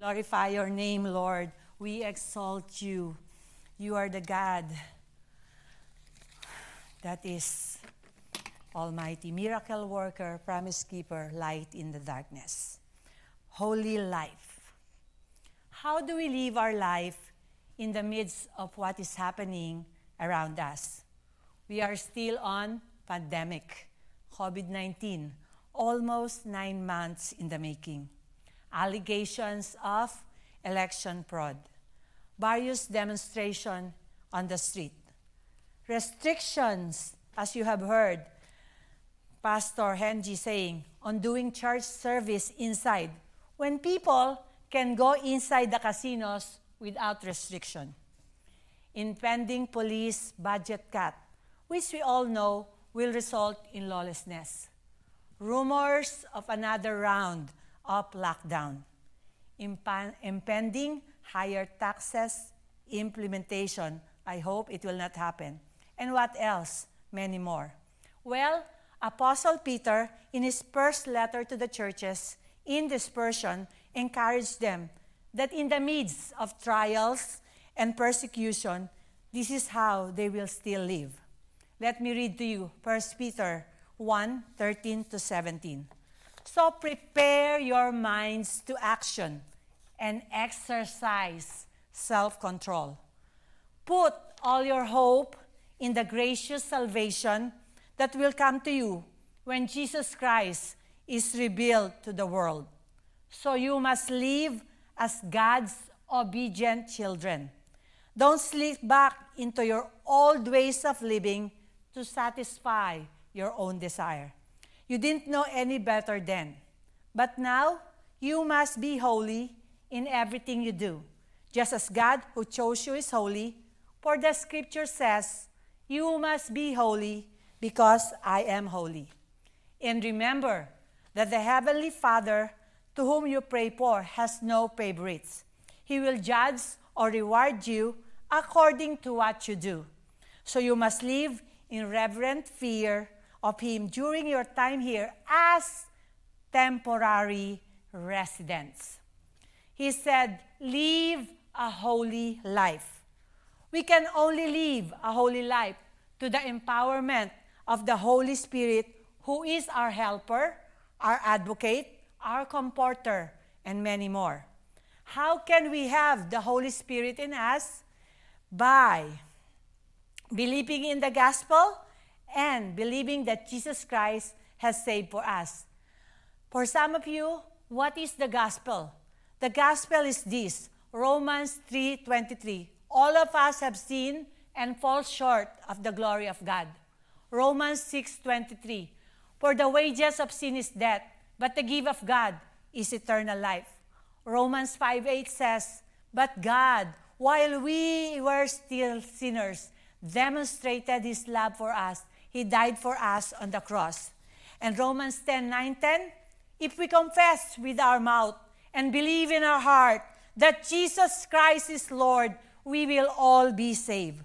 Glorify your name, Lord. We exalt you. You are the God that is Almighty, miracle worker, promise keeper, light in the darkness. Holy life. How do we live our life in the midst of what is happening around us? We are still on pandemic, COVID-19, almost nine months in the making. Allegations of election fraud, various demonstration on the street, restrictions, as you have heard, Pastor Henji saying, on doing church service inside, when people can go inside the casinos without restriction. Impending police budget cut, which we all know will result in lawlessness. Rumors of another round of lockdown. Impending higher taxes implementation. I hope it will not happen. And what else? Many more. Well, Apostle Peter, in his first letter to the churches in dispersion, encouraged them that in the midst of trials and persecution, this is how they will still live. Let me read to you 1 Peter 1 13 to 17. So prepare your minds to action and exercise self control. Put all your hope in the gracious salvation that will come to you when Jesus Christ is revealed to the world. So you must live as God's obedient children. Don't slip back into your old ways of living to satisfy your own desire. You didn't know any better then. But now, you must be holy in everything you do, just as God who chose you is holy. For the scripture says, You must be holy because I am holy. And remember that the Heavenly Father to whom you pray for has no favorites. He will judge or reward you according to what you do. So you must live in reverent fear of Him during your time here as temporary residents. He said, Live a holy life. We can only live a holy life to the empowerment of the Holy Spirit, who is our helper, our advocate, our comforter, and many more. How can we have the Holy Spirit in us? By believing in the gospel and believing that Jesus Christ has saved for us. For some of you, what is the gospel? The gospel is this, Romans 3:23. All of us have sinned and fall short of the glory of God. Romans 6:23. For the wages of sin is death, but the gift of God is eternal life. Romans 5:8 says, "But God, while we were still sinners, demonstrated his love for us. He died for us on the cross." And Romans 10:9 10, "If we confess with our mouth and believe in our heart that Jesus Christ is Lord, we will all be saved."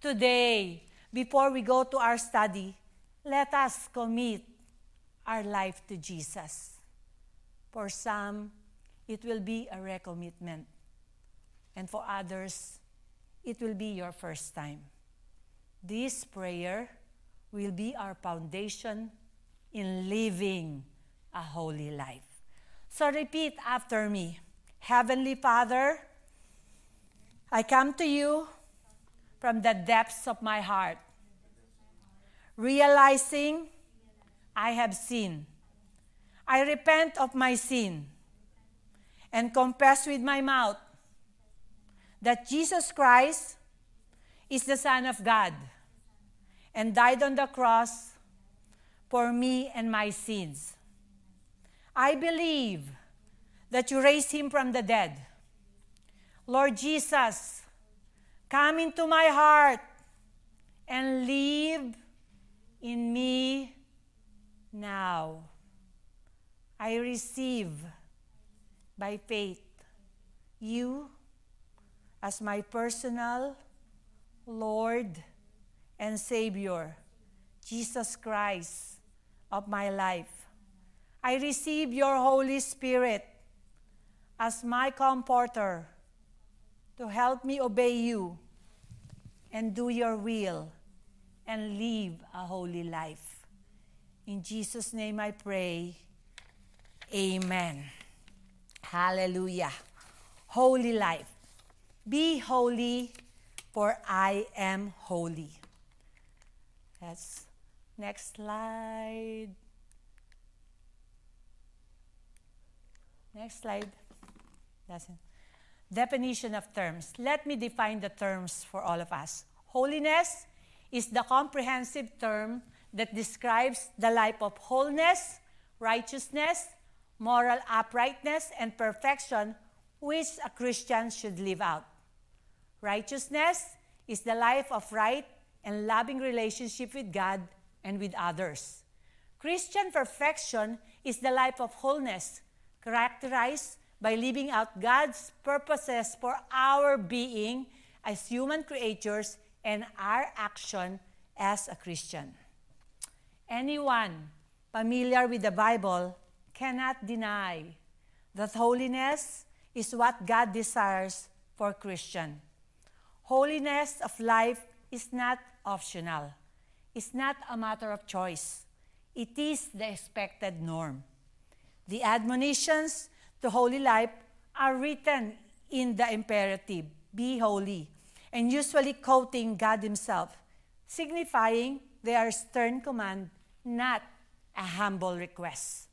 Today, before we go to our study, let us commit our life to Jesus. For some, it will be a recommitment. And for others, it will be your first time. This prayer will be our foundation in living a holy life. So repeat after me Heavenly Father, I come to you from the depths of my heart, realizing I have sinned. I repent of my sin and confess with my mouth that Jesus Christ is the Son of God and died on the cross for me and my sins. I believe that you raised him from the dead. Lord Jesus, come into my heart and live in me now. I receive by faith you as my personal Lord and Savior, Jesus Christ of my life. I receive your Holy Spirit as my comforter to help me obey you and do your will and live a holy life. In Jesus' name I pray. Amen. Hallelujah. Holy life. Be holy, for I am holy. That's next slide. Next slide. That's it. Definition of terms. Let me define the terms for all of us. Holiness is the comprehensive term that describes the life of wholeness, righteousness, moral uprightness, and perfection which a Christian should live out. Righteousness is the life of right and loving relationship with God and with others. Christian perfection is the life of wholeness, characterized by living out God's purposes for our being as human creatures and our action as a Christian. Anyone familiar with the Bible cannot deny that holiness is what God desires for Christian. Holiness of life is not optional. It's not a matter of choice. It is the expected norm. The admonitions to holy life are written in the imperative, be holy, and usually quoting God Himself, signifying they are stern command, not a humble request.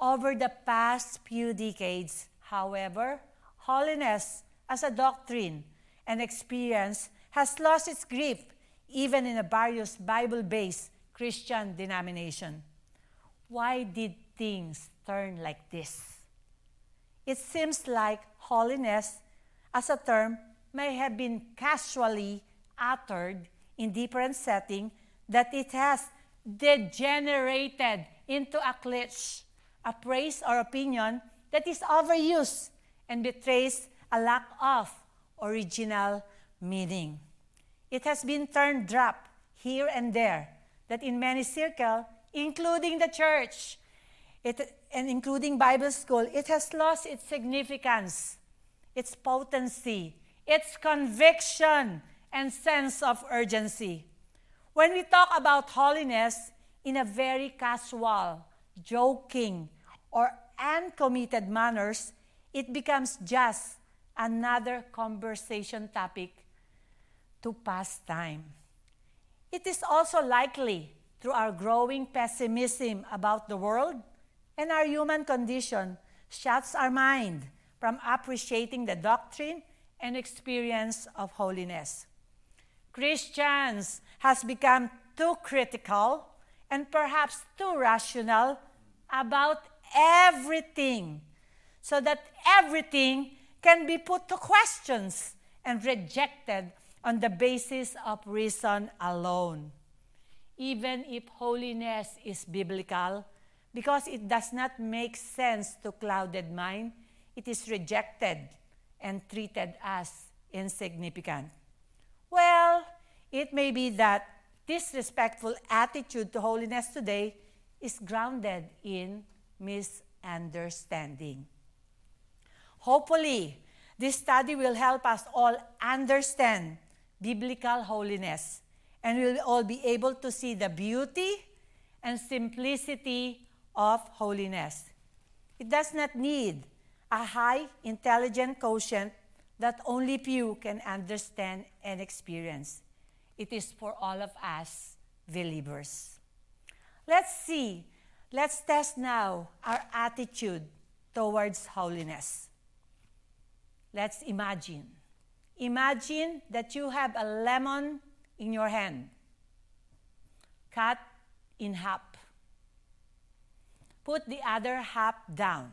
Over the past few decades, however, holiness as a doctrine and experience has lost its grip even in a various Bible based Christian denomination. Why did things turn like this? It seems like holiness as a term may have been casually uttered in different setting that it has degenerated into a cliche, a praise or opinion that is overused and betrays a lack of original meaning. It has been turned drop here and there that in many circles, including the church, it, and including Bible school, it has lost its significance, its potency, its conviction, and sense of urgency. When we talk about holiness in a very casual, joking, or uncommitted manners, it becomes just another conversation topic to pass time. It is also likely through our growing pessimism about the world and our human condition shuts our mind from appreciating the doctrine and experience of holiness. Christians has become too critical and perhaps too rational about everything so that everything can be put to questions and rejected on the basis of reason alone. Even if holiness is biblical, because it does not make sense to clouded mind, it is rejected and treated as insignificant. Well, it may be that disrespectful attitude to holiness today is grounded in misunderstanding. Hopefully, this study will help us all understand biblical holiness and we'll all be able to see the beauty and simplicity of holiness. It does not need a high intelligent quotient that only few can understand and experience. It is for all of us believers. Let's see, let's test now our attitude towards holiness. Let's imagine. Imagine that you have a lemon in your hand, cut in half. Put the other half down.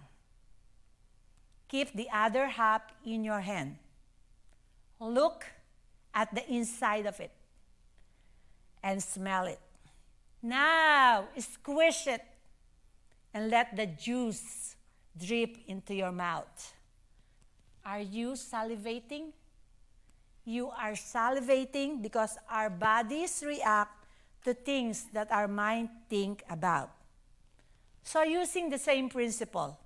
Keep the other half in your hand. Look at the inside of it and smell it. Now, squish it and let the juice drip into your mouth. Are you salivating? You are salivating because our bodies react to things that our mind think about. So using the same principle,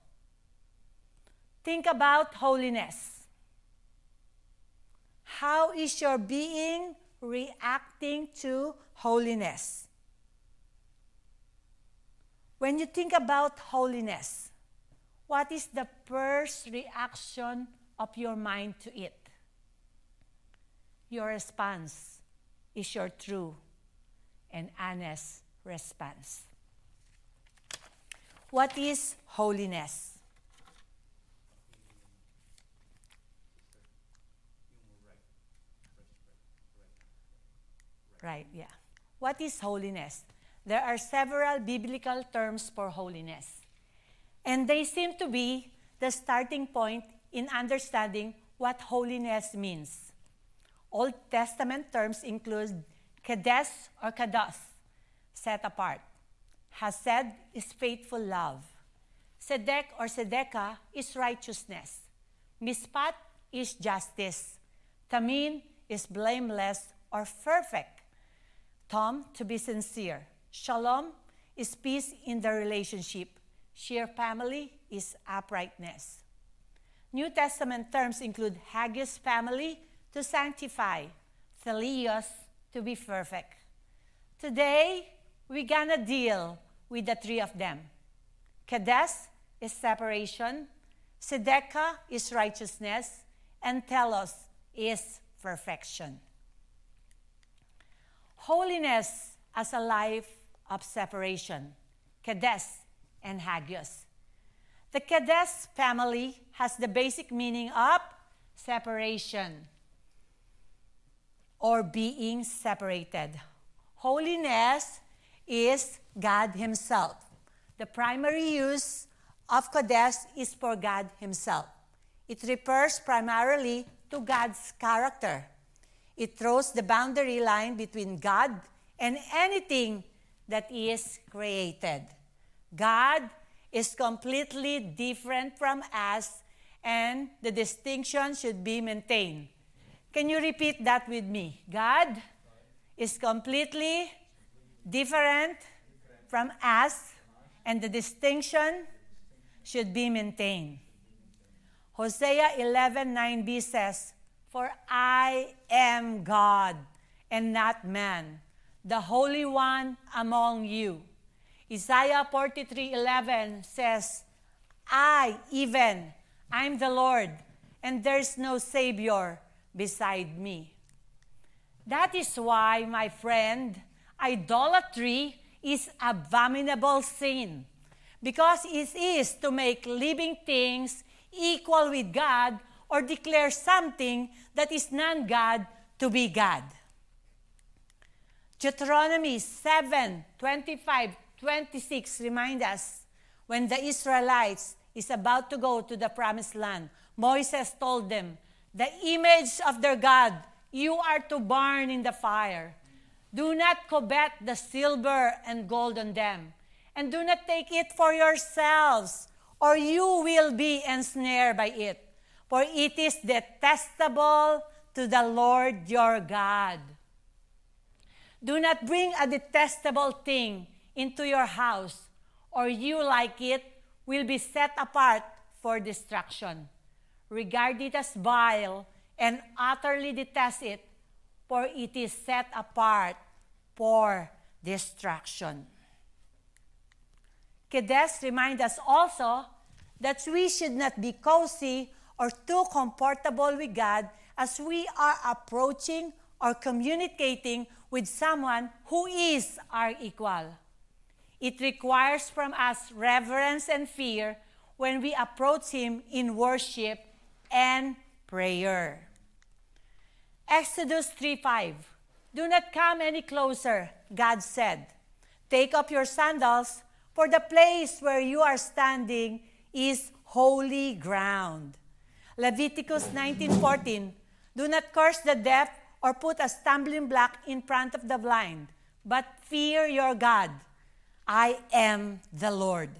Think about holiness. How is your being reacting to holiness? When you think about holiness, what is the first reaction of your mind to it? Your response is your true and honest response. What is holiness? Right, yeah. What is holiness? There are several biblical terms for holiness. And they seem to be the starting point in understanding what holiness means. Old Testament terms include kadesh or kados, set apart. Hased is faithful love. Sedek or sedeka is righteousness. Mispat is justice. Tamim is blameless or perfect. Tom, to be sincere. Shalom is peace in the relationship. Sheer family is uprightness. New Testament terms include Hagios family to sanctify, teleios to be perfect. Today, we're gonna deal with the three of them. Kadesh is separation, Sedeka is righteousness, and Telos is perfection. Holiness as a life of separation, Kadesh and Hagios. The Kadesh family has the basic meaning of separation or being separated. Holiness is God Himself. The primary use of Kodesh is for God Himself. It refers primarily to God's character. It throws the boundary line between God and anything that is created. God is completely different from us, and the distinction should be maintained. Can you repeat that with me? God is completely different from us, and the distinction should be maintained. Hosea 11:9b says, "For I am God and not man, the Holy One among you." Isaiah 43:11 says, "I even I'm the Lord, and there's no savior beside me." That is why, my friend, idolatry is abominable sin because it is to make living things equal with God or declare something that is non God to be God. Deuteronomy 7 25 26 remind us when the Israelites is about to go to the promised land, Moses told them, The image of their God you are to burn in the fire. Do not covet the silver and gold on them, and do not take it for yourselves, or you will be ensnared by it. For it is detestable to the Lord your God. Do not bring a detestable thing into your house, or you like it will be set apart for destruction. Regard it as vile and utterly detest it, for it is set apart for destruction. Kedes reminds us also that we should not be cozy or too comfortable with God as we are approaching or communicating with someone who is our equal. It requires from us reverence and fear when we approach Him in worship and prayer. Exodus 3:5 Do not come any closer, God said. Take up your sandals, for the place where you are standing is holy ground. Leviticus 19:14 Do not curse the deaf or put a stumbling block in front of the blind, but fear your God. I am the Lord.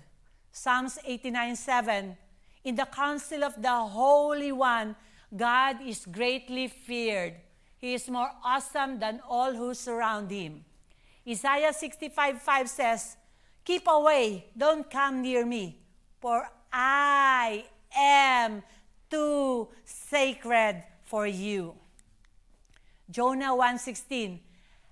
Psalms 89 7. In the council of the Holy One, God is greatly feared. He is more awesome than all who surround him. Isaiah 65 5 says, Keep away, don't come near me, for I am too sacred for you. Jonah 1:16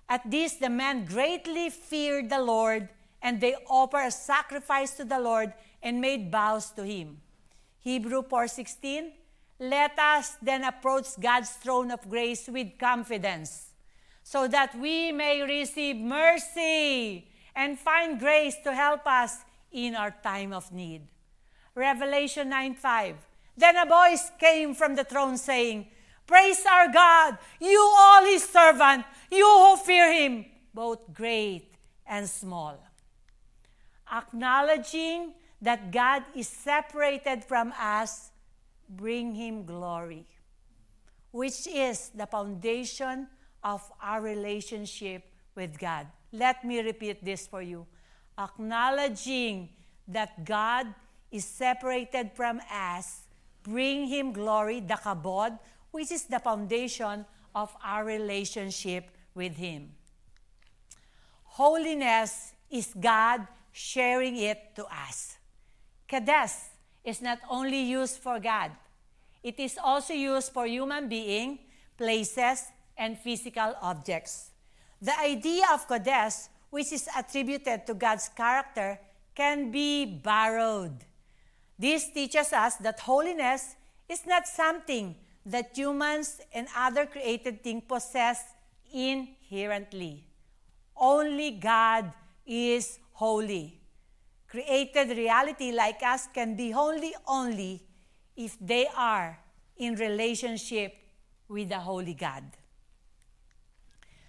At this the men greatly feared the Lord and they offered a sacrifice to the Lord and made vows to him. Hebrew 4:16 Let us then approach God's throne of grace with confidence so that we may receive mercy and find grace to help us in our time of need. Revelation 9:5 Then a voice came from the throne saying, Praise our God, you all his servant, you who fear him, both great and small. Acknowledging that God is separated from us, bring him glory, which is the foundation of our relationship with God. Let me repeat this for you. Acknowledging that God is separated from us, bring him glory, the kabod, which is the foundation of our relationship with him. Holiness is God sharing it to us. Kadesh is not only used for God, it is also used for human being, places, and physical objects. The idea of Kodesh, which is attributed to God's character, can be borrowed. This teaches us that holiness is not something that humans and other created things possess inherently. Only God is holy. Created reality like us can be holy only if they are in relationship with the holy God.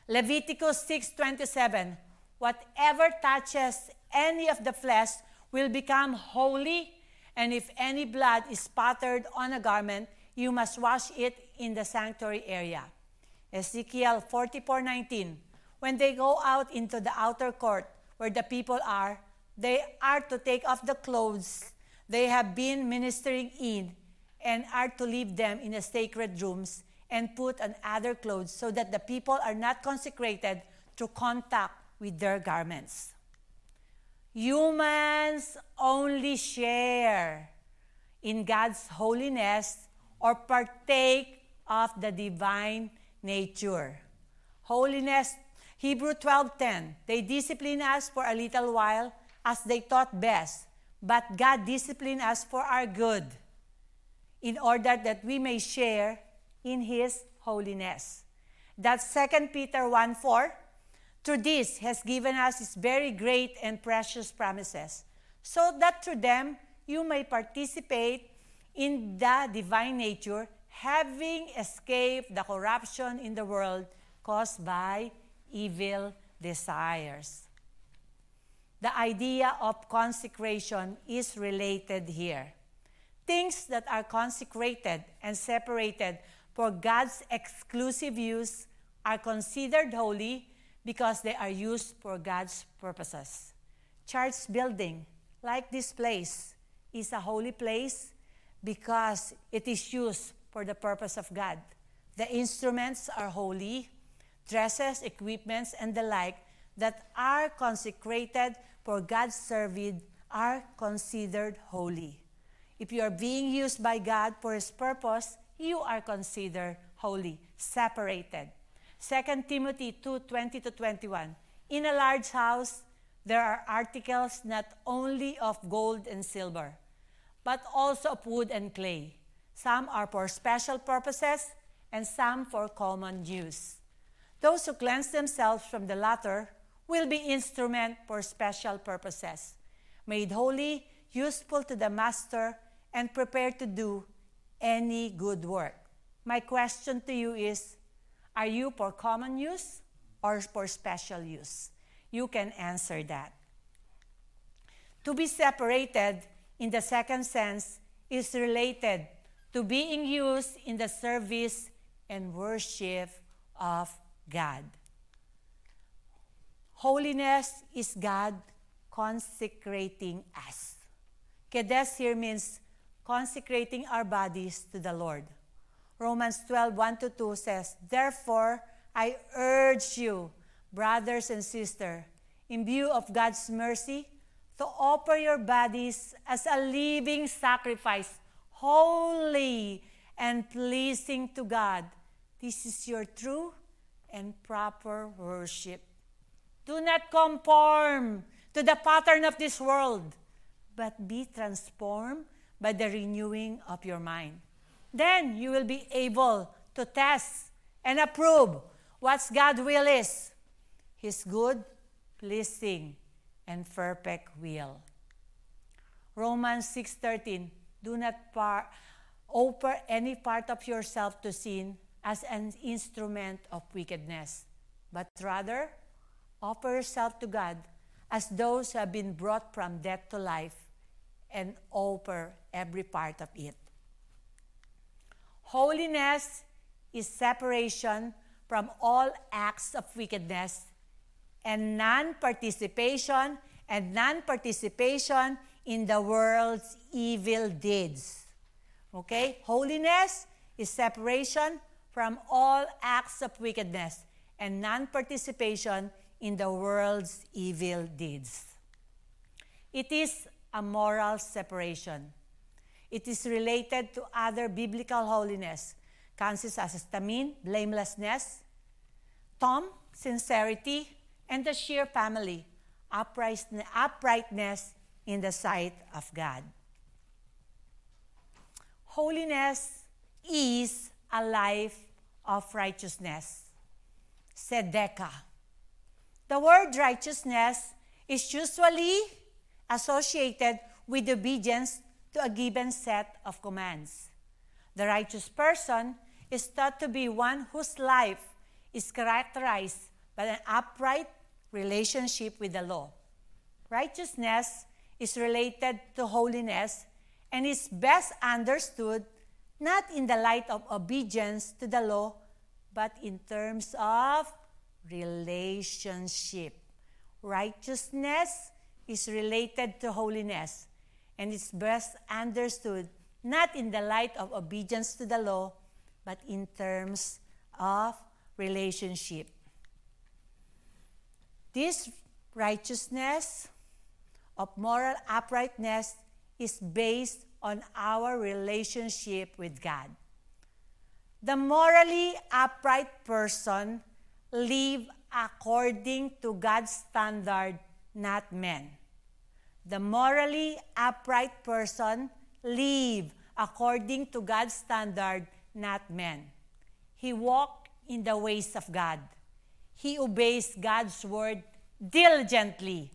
Leviticus 6:27 Whatever touches any of the flesh will become holy, and if any blood is spattered on a garment, you must wash it in the sanctuary area. Ezekiel 44:19 When they go out into the outer court where the people are, they are to take off the clothes they have been ministering in and are to leave them in the sacred rooms and put on other clothes so that the people are not consecrated through contact with their garments. Humans only share in God's holiness or partake of the divine nature. Holiness, Hebrew 12:10. They discipline us for a little while as they thought best, but God disciplined us for our good in order that we may share in his holiness. That's 2 Peter 1 4. Through this has given us his very great and precious promises, so that through them you may participate in the divine nature, having escaped the corruption in the world caused by evil desires. The idea of consecration is related here. Things that are consecrated and separated for God's exclusive use are considered holy because they are used for God's purposes. Church building, like this place, is a holy place because it is used for the purpose of God. The instruments are holy, dresses, equipments, and the like that are consecrated for God's service are considered holy. If you are being used by God for His purpose, you are considered holy, separated. 2 Timothy 2 20 to 21. In a large house, there are articles not only of gold and silver, but also of wood and clay. Some are for special purposes, and some for common use. Those who cleanse themselves from the latter will be instrument for special purposes, made holy, useful to the master, and prepared to do any good work. My question to you is Are you for common use or for special use? You can answer that. To be separated in the second sense is related to being used in the service and worship of God. Holiness is God consecrating us. Kedes here means consecrating our bodies to the Lord. Romans 12, 1 to 2 says, Therefore, I urge you, brothers and sisters, in view of God's mercy, to offer your bodies as a living sacrifice, holy and pleasing to God. This is your true and proper worship. Do not conform to the pattern of this world, but be transformed by the renewing of your mind. Then you will be able to test and approve what God's will is His good, pleasing, and perfect will. Romans 6:13 Do not par- offer any part of yourself to sin as an instrument of wickedness, but rather offer yourself to God as those who have been brought from death to life and offer every part of it. Holiness is separation from all acts of wickedness and non participation and non participation in the world's evil deeds. Okay? Holiness is separation from all acts of wickedness and non participation in the world's evil deeds. It is a moral separation. It is related to other biblical holiness, consists as tamim, blamelessness, tom, sincerity, and the sheer family, uprightness in the sight of God. Holiness is a life of righteousness. Tzedekah. The word righteousness is usually associated with obedience to a given set of commands. The righteous person is thought to be one whose life is characterized by an upright relationship with the law. Righteousness is related to holiness and is best understood not in the light of obedience to the law, but in terms of relationship. Righteousness is related to holiness and is best understood not in the light of obedience to the law, but in terms of relationship. This righteousness of moral uprightness is based on our relationship with God. The morally upright person live according to God's standard, not men. The morally upright person live according to God's standard, not men. He walk in the ways of God. He obeys God's word diligently.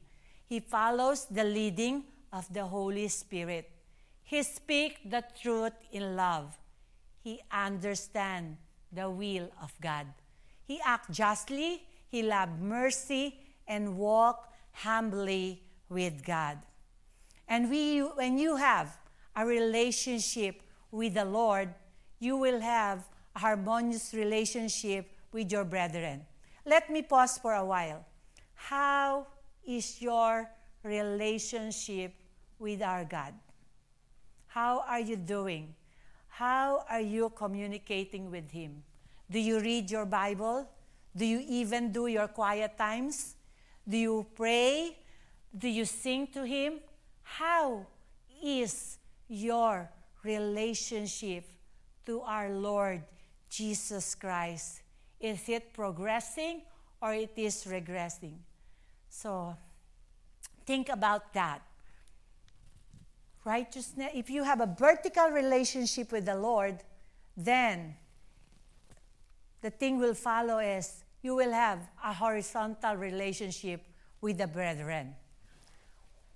He follows the leading of the Holy Spirit. He speak the truth in love. He understand the will of God. He act justly, he love mercy, and walk humbly with God. And we, when you have a relationship with the Lord, you will have a harmonious relationship with your brethren. Let me pause for a while. How is your relationship with our God? How are you doing? How are you communicating with Him? Do you read your Bible? Do you even do your quiet times? Do you pray? Do you sing to Him? How is your relationship to our Lord Jesus Christ? Is it progressing or it is regressing? So think about that. Righteousness, if you have a vertical relationship with the Lord, then the thing will follow is you will have a horizontal relationship with the brethren.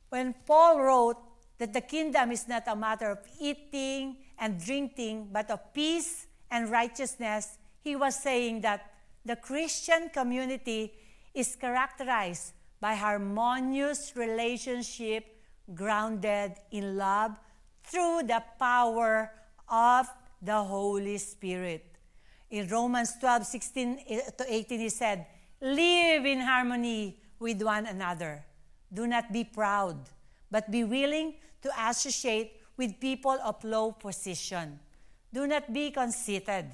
When Paul wrote that the kingdom is not a matter of eating and drinking, but of peace and righteousness, he was saying that the Christian community is characterized by harmonious relationship grounded in love through the power of the Holy Spirit. In Romans 12, 16 eh, to 18, he said, Live in harmony with one another. Do not be proud, but be willing to associate with people of low position. Do not be conceited.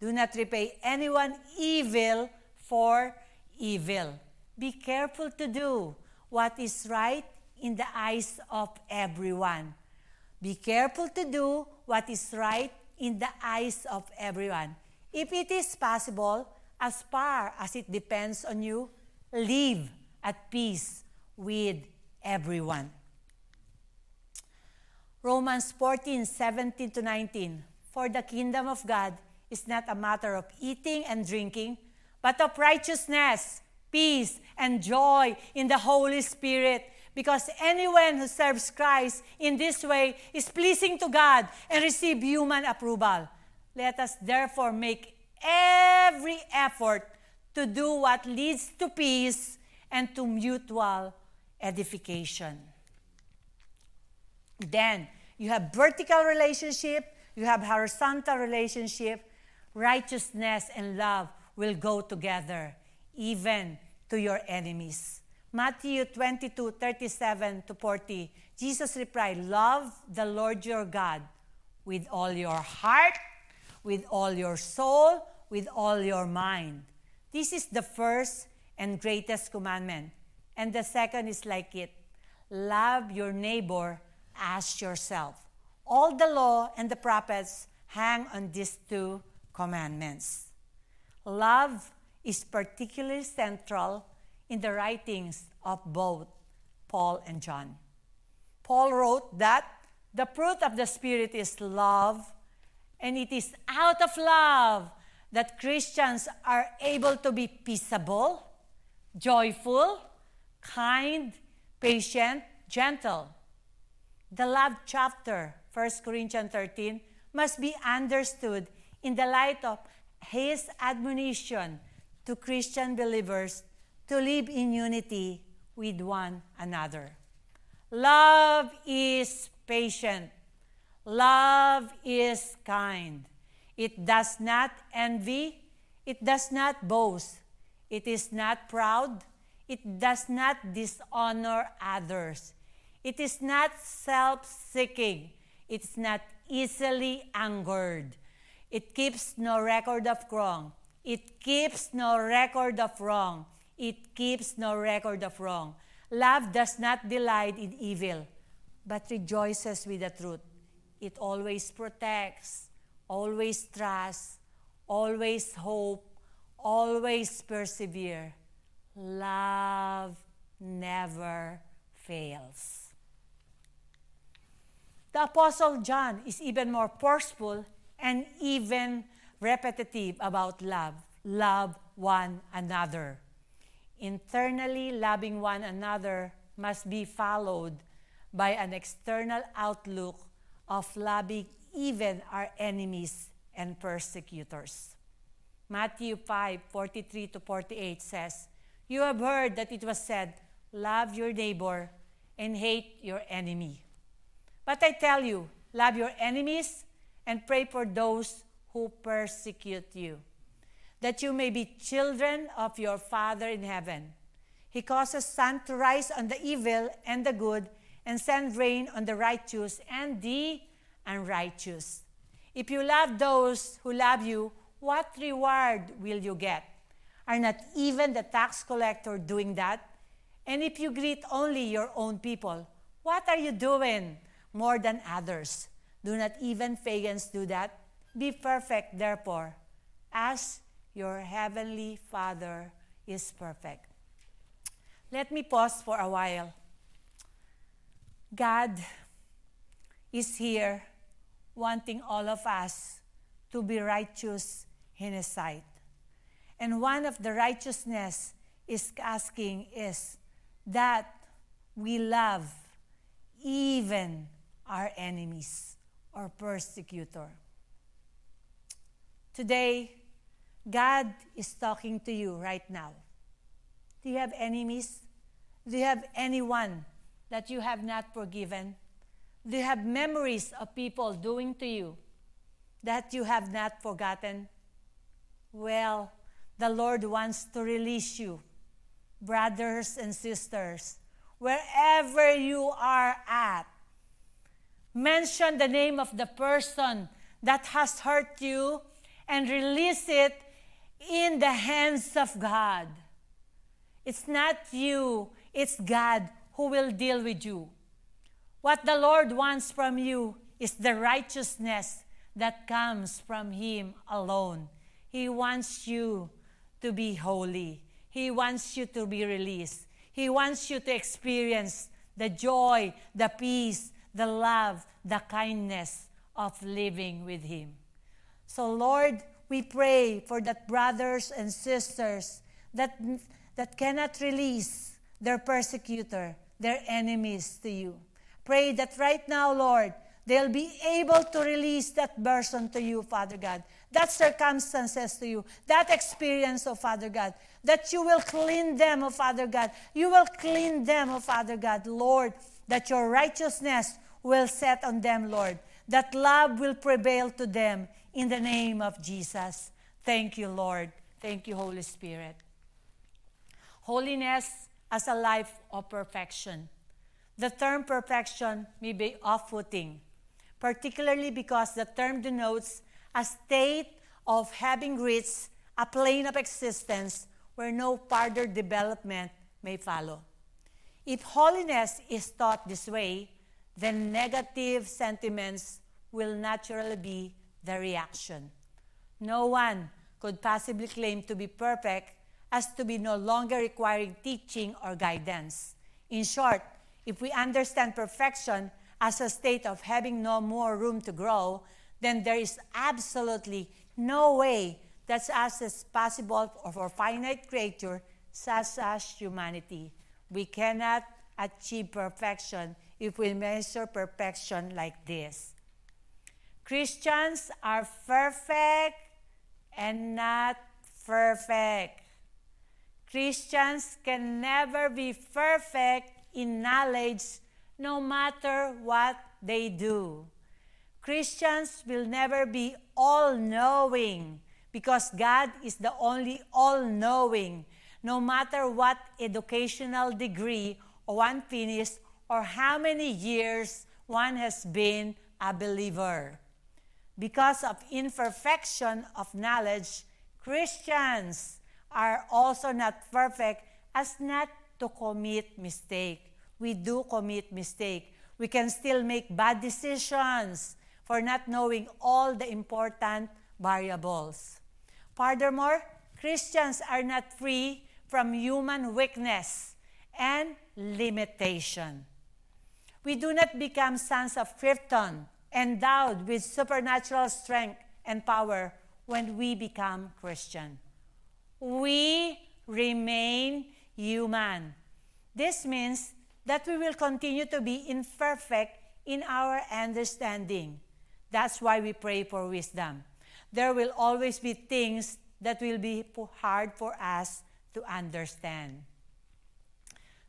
Do not repay anyone evil for evil. Be careful to do what is right in the eyes of everyone. Be careful to do what is right in the eyes of everyone. If it is possible, as far as it depends on you, live at peace with everyone. Romans 14, 17 to 19. For the kingdom of God is not a matter of eating and drinking, but of righteousness, peace, and joy in the Holy Spirit. Because anyone who serves Christ in this way is pleasing to God and receive human approval. Let us therefore make every effort to do what leads to peace and to mutual edification. Then you have vertical relationship, you have horizontal relationship, righteousness and love will go together, even to your enemies. Matthew 22, 37 to 40, Jesus replied, Love the Lord your God with all your heart, with all your soul, with all your mind. This is the first and greatest commandment. And the second is like it love your neighbor as yourself. All the law and the prophets hang on these two commandments. Love is particularly central in the writings of both Paul and John. Paul wrote that the fruit of the Spirit is love, and it is out of love that Christians are able to be peaceable, joyful, kind, patient, gentle. The love chapter, 1 Corinthians 13, must be understood in the light of his admonition to Christian believers to live in unity with one another. Love is patient. Love is kind. It does not envy. It does not boast. It is not proud. It does not dishonor others. It is not self seeking. It's not easily angered. It keeps no record of wrong. It keeps no record of wrong. It keeps no record of wrong. Love does not delight in evil, but rejoices with the truth. It always protects, always trusts, always hope, always persevere. Love never fails. The Apostle John is even more forceful and even repetitive about love. Love one another. Internally loving one another must be followed by an external outlook of loving even our enemies and persecutors. Matthew 5 43 to 48 says, You have heard that it was said, Love your neighbor and hate your enemy. But I tell you, love your enemies and pray for those who persecute you, that you may be children of your Father in heaven. He causes sun to rise on the evil and the good, and send rain on the righteous and the unrighteous. If you love those who love you, what reward will you get? Are not even the tax collector doing that? And if you greet only your own people, what are you doing more than others? Do not even pagans do that? Be perfect, therefore, as your heavenly Father is perfect. Let me pause for a while. God is here wanting all of us to be righteous in His sight. And one of the righteousness is asking is that we love even our enemies or persecutor. Today, God is talking to you right now. Do you have enemies? Do you have anyone that you have not forgiven? You have memories of people doing to you that you have not forgotten? Well, the Lord wants to release you, brothers and sisters, wherever you are at. Mention the name of the person that has hurt you and release it in the hands of God. It's not you, it's God who will deal with you. What the Lord wants from you is the righteousness that comes from Him alone. He wants you to be holy. He wants you to be released. He wants you to experience the joy, the peace, the love, the kindness of living with Him. So, Lord, we pray for that brothers and sisters that, that cannot release their persecutor, their enemies to you. Pray that right now, Lord, they'll be able to release that person to you, Father God. That circumstances to you, that experience, oh Father God, that you will clean them, oh Father God. You will clean them, oh Father God, Lord, that your righteousness will set on them, Lord. That love will prevail to them in the name of Jesus. Thank you, Lord. Thank you, Holy Spirit. Holiness as a life of perfection. The term perfection may be off putting, particularly because the term denotes a state of having reached a plane of existence where no further development may follow. If holiness is taught this way, then negative sentiments will naturally be the reaction. No one could possibly claim to be perfect as to be no longer requiring teaching or guidance. In short, if we understand perfection as a state of having no more room to grow, then there is absolutely no way that as is possible for finite creature such as humanity. We cannot achieve perfection if we measure perfection like this. Christians are perfect and not perfect. Christians can never be perfect in knowledge no matter what they do. Christians will never be all knowing because God is the only all knowing, no matter what educational degree one finished or how many years one has been a believer. Because of imperfection of knowledge, Christians are also not perfect as not to commit mistake. We do commit mistake. We can still make bad decisions for not knowing all the important variables. Furthermore, Christians are not free from human weakness and limitation. We do not become sons of Krypton, endowed with supernatural strength and power when we become Christian. We remain human. This means that we will continue to be imperfect in our understanding. That's why we pray for wisdom. There will always be things that will be hard for us to understand.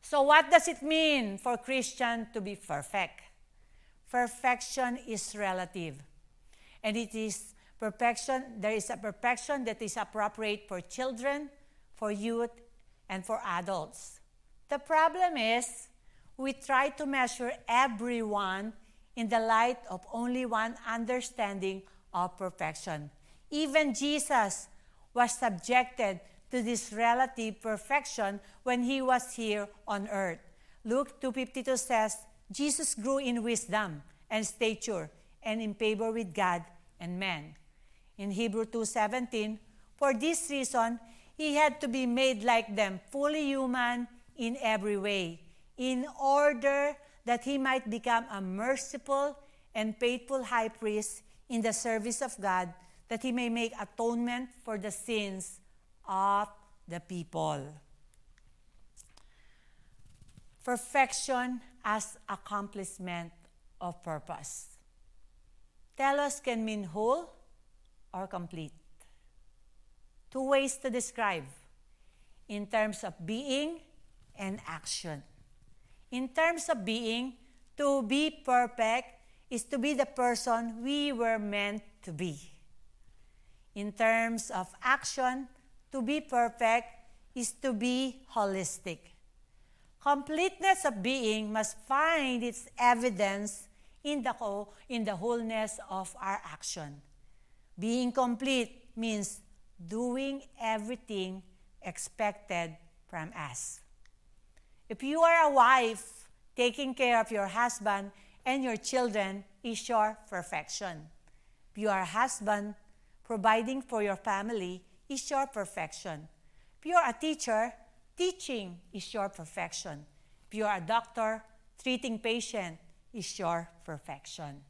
So, what does it mean for Christian to be perfect? Perfection is relative, and it is perfection. There is a perfection that is appropriate for children, for youth, and for adults. The problem is we try to measure everyone in the light of only one understanding of perfection. Even Jesus was subjected to this relative perfection when he was here on earth. Luke 2:52 says, Jesus grew in wisdom and stature and in favor with God and men. In Hebrew 2:17, for this reason he had to be made like them, fully human in every way, in order that he might become a merciful and faithful high priest in the service of God, that he may make atonement for the sins of the people. Perfection as accomplishment of purpose. Teleios can mean whole or complete two ways to describe in terms of being and action. In terms of being, to be perfect is to be the person we were meant to be. In terms of action, to be perfect is to be holistic. Completeness of being must find its evidence in the, whole, in the wholeness of our action. Being complete means doing everything expected from us. If you are a wife taking care of your husband and your children is your perfection. If you are a husband, providing for your family is your perfection. If you are a teacher, teaching is your perfection. If you are a doctor, treating patient is your perfection.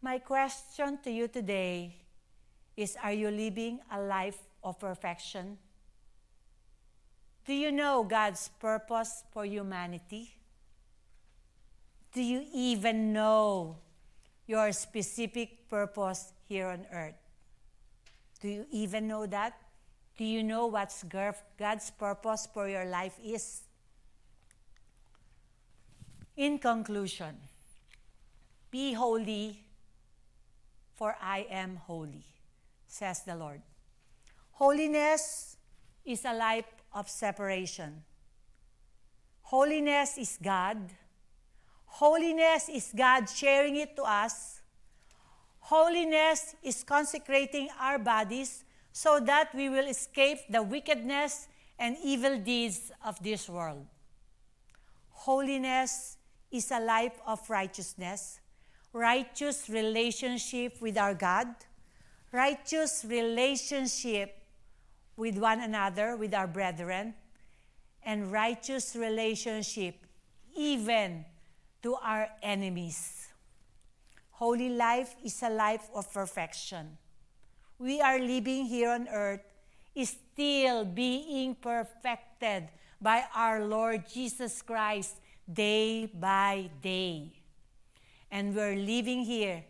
My question to you today is Are you living a life of perfection? Do you know God's purpose for humanity? Do you even know your specific purpose here on earth? Do you even know that? Do you know what God's purpose for your life is? In conclusion, be holy, for I am holy, says the Lord. Holiness is a life of separation. Holiness is God. Holiness is God sharing it to us. Holiness is consecrating our bodies so that we will escape the wickedness and evil deeds of this world. Holiness is a life of righteousness, righteous relationship with our God, righteous relationship with one another, with our brethren, and righteous relationship even to our enemies. Holy life is a life of perfection we are living here on earth is still being perfected by our Lord Jesus Christ day by day. And we're living here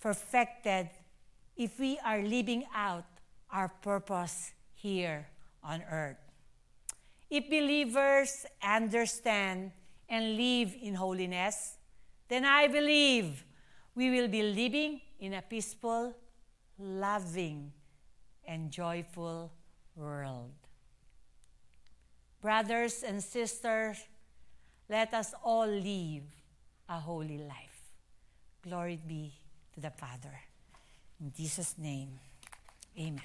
perfected if we are living out our purpose here on earth. If believers understand and live in holiness, then I believe we will be living in a peaceful loving, and joyful world. Brothers and sisters, let us all live a holy life. Glory be to the Father. In Jesus' name, amen.